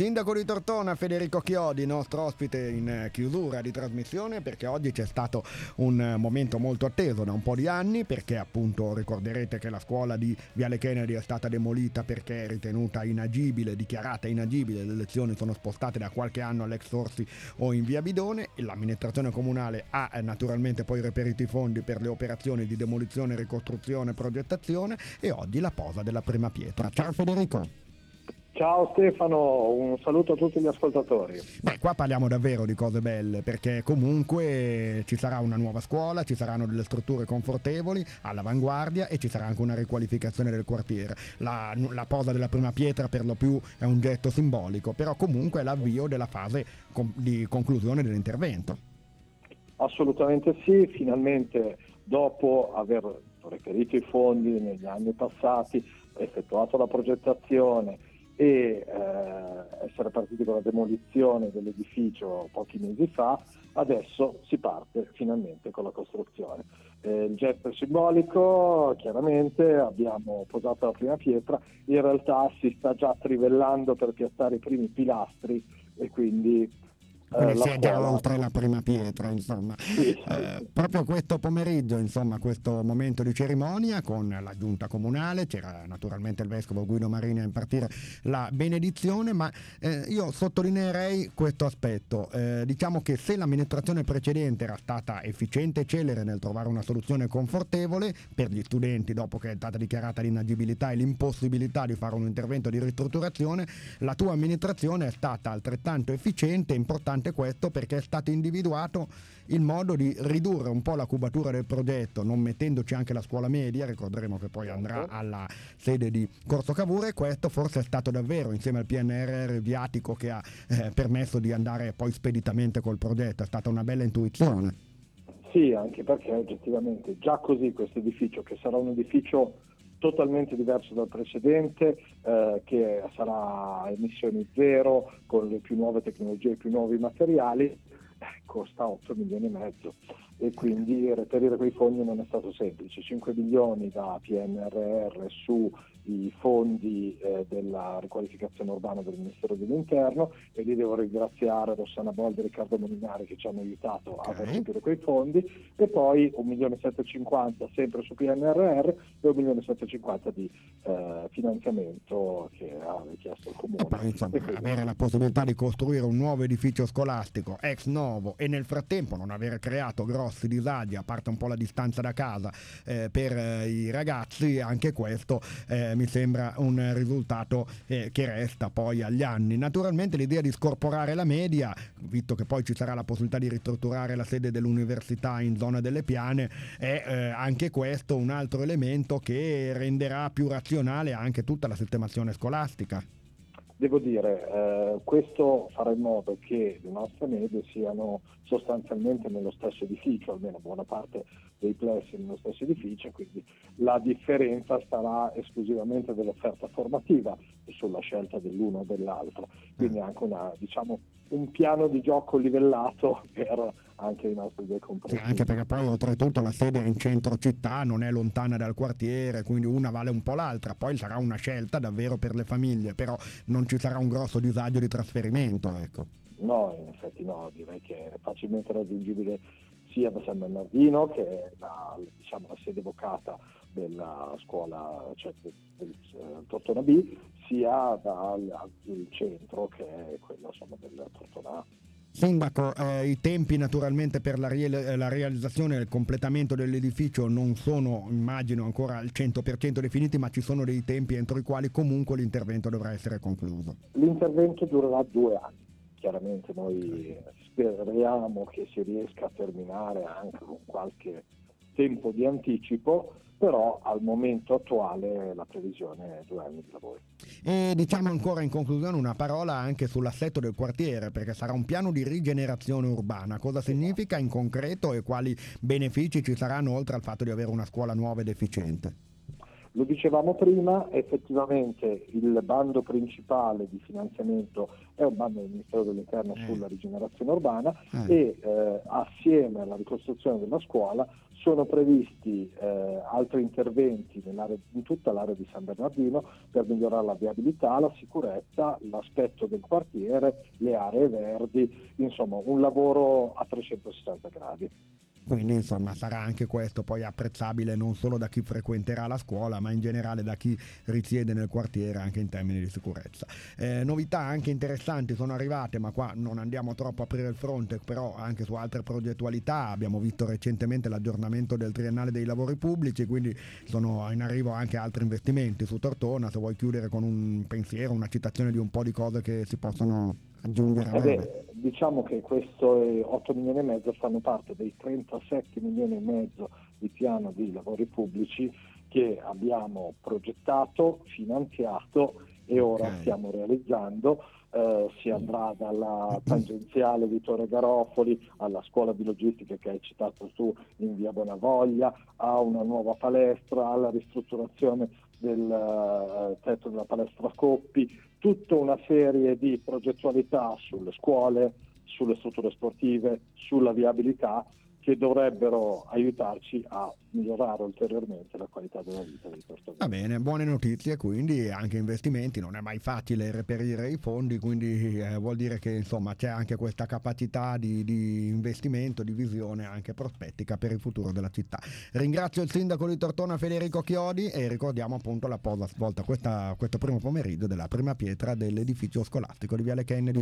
Sindaco di Tortona Federico Chiodi, nostro ospite in chiusura di trasmissione perché oggi c'è stato un momento molto atteso da un po' di anni perché appunto ricorderete che la scuola di Viale Kennedy è stata demolita perché è ritenuta inagibile, dichiarata inagibile, le lezioni sono spostate da qualche anno all'ex Orsi o in via Bidone e l'amministrazione comunale ha naturalmente poi reperito i fondi per le operazioni di demolizione, ricostruzione e progettazione e oggi la posa della prima pietra. Ciao Federico! Ciao Stefano, un saluto a tutti gli ascoltatori. Beh, qua parliamo davvero di cose belle perché comunque ci sarà una nuova scuola, ci saranno delle strutture confortevoli, all'avanguardia e ci sarà anche una riqualificazione del quartiere. La, la posa della prima pietra per lo più è un getto simbolico, però comunque è l'avvio della fase di conclusione dell'intervento. Assolutamente sì, finalmente dopo aver reperito i fondi negli anni passati, effettuato la progettazione, e eh, essere partiti con la demolizione dell'edificio pochi mesi fa, adesso si parte finalmente con la costruzione. Eh, il gesto è simbolico, chiaramente abbiamo posato la prima pietra, in realtà si sta già trivellando per piazzare i primi pilastri e quindi quindi eh, si è già oltre la prima pietra, insomma. Sì, sì. Eh, proprio questo pomeriggio, insomma, questo momento di cerimonia con la giunta comunale, c'era naturalmente il vescovo Guido Marini a impartire la benedizione, ma eh, io sottolineerei questo aspetto. Eh, diciamo che se l'amministrazione precedente era stata efficiente e celere nel trovare una soluzione confortevole per gli studenti dopo che è stata dichiarata l'inagibilità e l'impossibilità di fare un intervento di ristrutturazione, la tua amministrazione è stata altrettanto efficiente e importante importante questo perché è stato individuato il modo di ridurre un po' la cubatura del progetto, non mettendoci anche la scuola media, ricorderemo che poi andrà certo. alla sede di Corso Cavour e questo forse è stato davvero insieme al PNRR viatico che ha eh, permesso di andare poi speditamente col progetto, è stata una bella intuizione. Sì, anche perché oggettivamente già così questo edificio, che sarà un edificio totalmente diverso dal precedente, eh, che sarà emissioni zero, con le più nuove tecnologie, i più nuovi materiali, eh, costa 8 milioni e mezzo e quindi reperire quei fondi non è stato semplice. 5 milioni da PNRR sui fondi eh, della riqualificazione urbana del Ministero dell'Interno e lì devo ringraziare Rossana Boldi e Riccardo Molinari che ci hanno aiutato okay. a reperire quei fondi e poi 1 milione e 750 sempre su PNRR e 1 milione e 750 di eh, finanziamento che ha richiesto il Comune. Però, insomma, quindi... avere la possibilità di costruire un nuovo edificio scolastico ex novo e nel frattempo non aver creato grossi grossi disagi, a parte un po' la distanza da casa eh, per eh, i ragazzi, anche questo eh, mi sembra un risultato eh, che resta poi agli anni. Naturalmente l'idea di scorporare la media, visto che poi ci sarà la possibilità di ristrutturare la sede dell'università in zona delle piane, è eh, anche questo un altro elemento che renderà più razionale anche tutta la sistemazione scolastica. Devo dire, eh, questo farà in modo che le nostre medie siano sostanzialmente nello stesso edificio, almeno buona parte dei plessi nello stesso edificio, quindi la differenza sarà esclusivamente dell'offerta formativa sulla scelta dell'uno o dell'altro, quindi anche una, diciamo, un piano di gioco livellato per anche i nostri due compresi. Sì, anche perché poi oltretutto la sede è in centro città, non è lontana dal quartiere, quindi una vale un po' l'altra, poi sarà una scelta davvero per le famiglie, però non ci sarà un grosso disagio di trasferimento. Ecco. No, in effetti no, direi che è facilmente raggiungibile sia da San Bernardino che è la, diciamo, la sede vocata della scuola cioè del, del uh, Tortona B, sia dal, dal centro che è quello insomma, del Tortona A. Sindaco, eh, i tempi naturalmente per la, re- la realizzazione e il completamento dell'edificio non sono, immagino, ancora al 100% definiti, ma ci sono dei tempi entro i quali comunque l'intervento dovrà essere concluso. L'intervento durerà due anni, chiaramente noi speriamo che si riesca a terminare anche con qualche tempo di anticipo, però al momento attuale la previsione è due anni di lavoro. E diciamo ancora in conclusione una parola anche sull'assetto del quartiere, perché sarà un piano di rigenerazione urbana. Cosa significa in concreto e quali benefici ci saranno oltre al fatto di avere una scuola nuova ed efficiente? Lo dicevamo prima, effettivamente il bando principale di finanziamento è un bando del Ministero dell'Interno eh. sulla rigenerazione urbana eh. e eh, assieme alla ricostruzione della scuola sono previsti eh, altri interventi in tutta l'area di San Bernardino per migliorare la viabilità, la sicurezza, l'aspetto del quartiere, le aree verdi, insomma un lavoro a 360 gradi. Quindi insomma sarà anche questo poi apprezzabile non solo da chi frequenterà la scuola, ma in generale da chi risiede nel quartiere anche in termini di sicurezza. Eh, novità anche interessanti sono arrivate, ma qua non andiamo troppo a aprire il fronte, però anche su altre progettualità abbiamo visto recentemente l'aggiornamento del triennale dei lavori pubblici, quindi sono in arrivo anche altri investimenti su Tortona, se vuoi chiudere con un pensiero, una citazione di un po' di cose che si possono aggiungere. Eh beh, diciamo che questi 8 milioni e mezzo fanno parte dei 37 milioni e mezzo di piano di lavori pubblici che abbiamo progettato, finanziato e ora okay. stiamo realizzando. Eh, si andrà dalla tangenziale Vittorio Garofoli alla scuola di logistica che hai citato tu in via Bonavoglia, a una nuova palestra, alla ristrutturazione del uh, tetto della palestra Coppi, tutta una serie di progettualità sulle scuole, sulle strutture sportive, sulla viabilità che dovrebbero aiutarci a migliorare ulteriormente la qualità della vita dei portatori. Va bene, buone notizie, quindi anche investimenti, non è mai facile reperire i fondi, quindi eh, vuol dire che insomma c'è anche questa capacità di, di, investimento, di visione anche prospettica per il futuro della città. Ringrazio il sindaco di Tortona Federico Chiodi e ricordiamo appunto la posa svolta questa, questo primo pomeriggio della prima pietra dell'edificio scolastico di Viale Kennedy.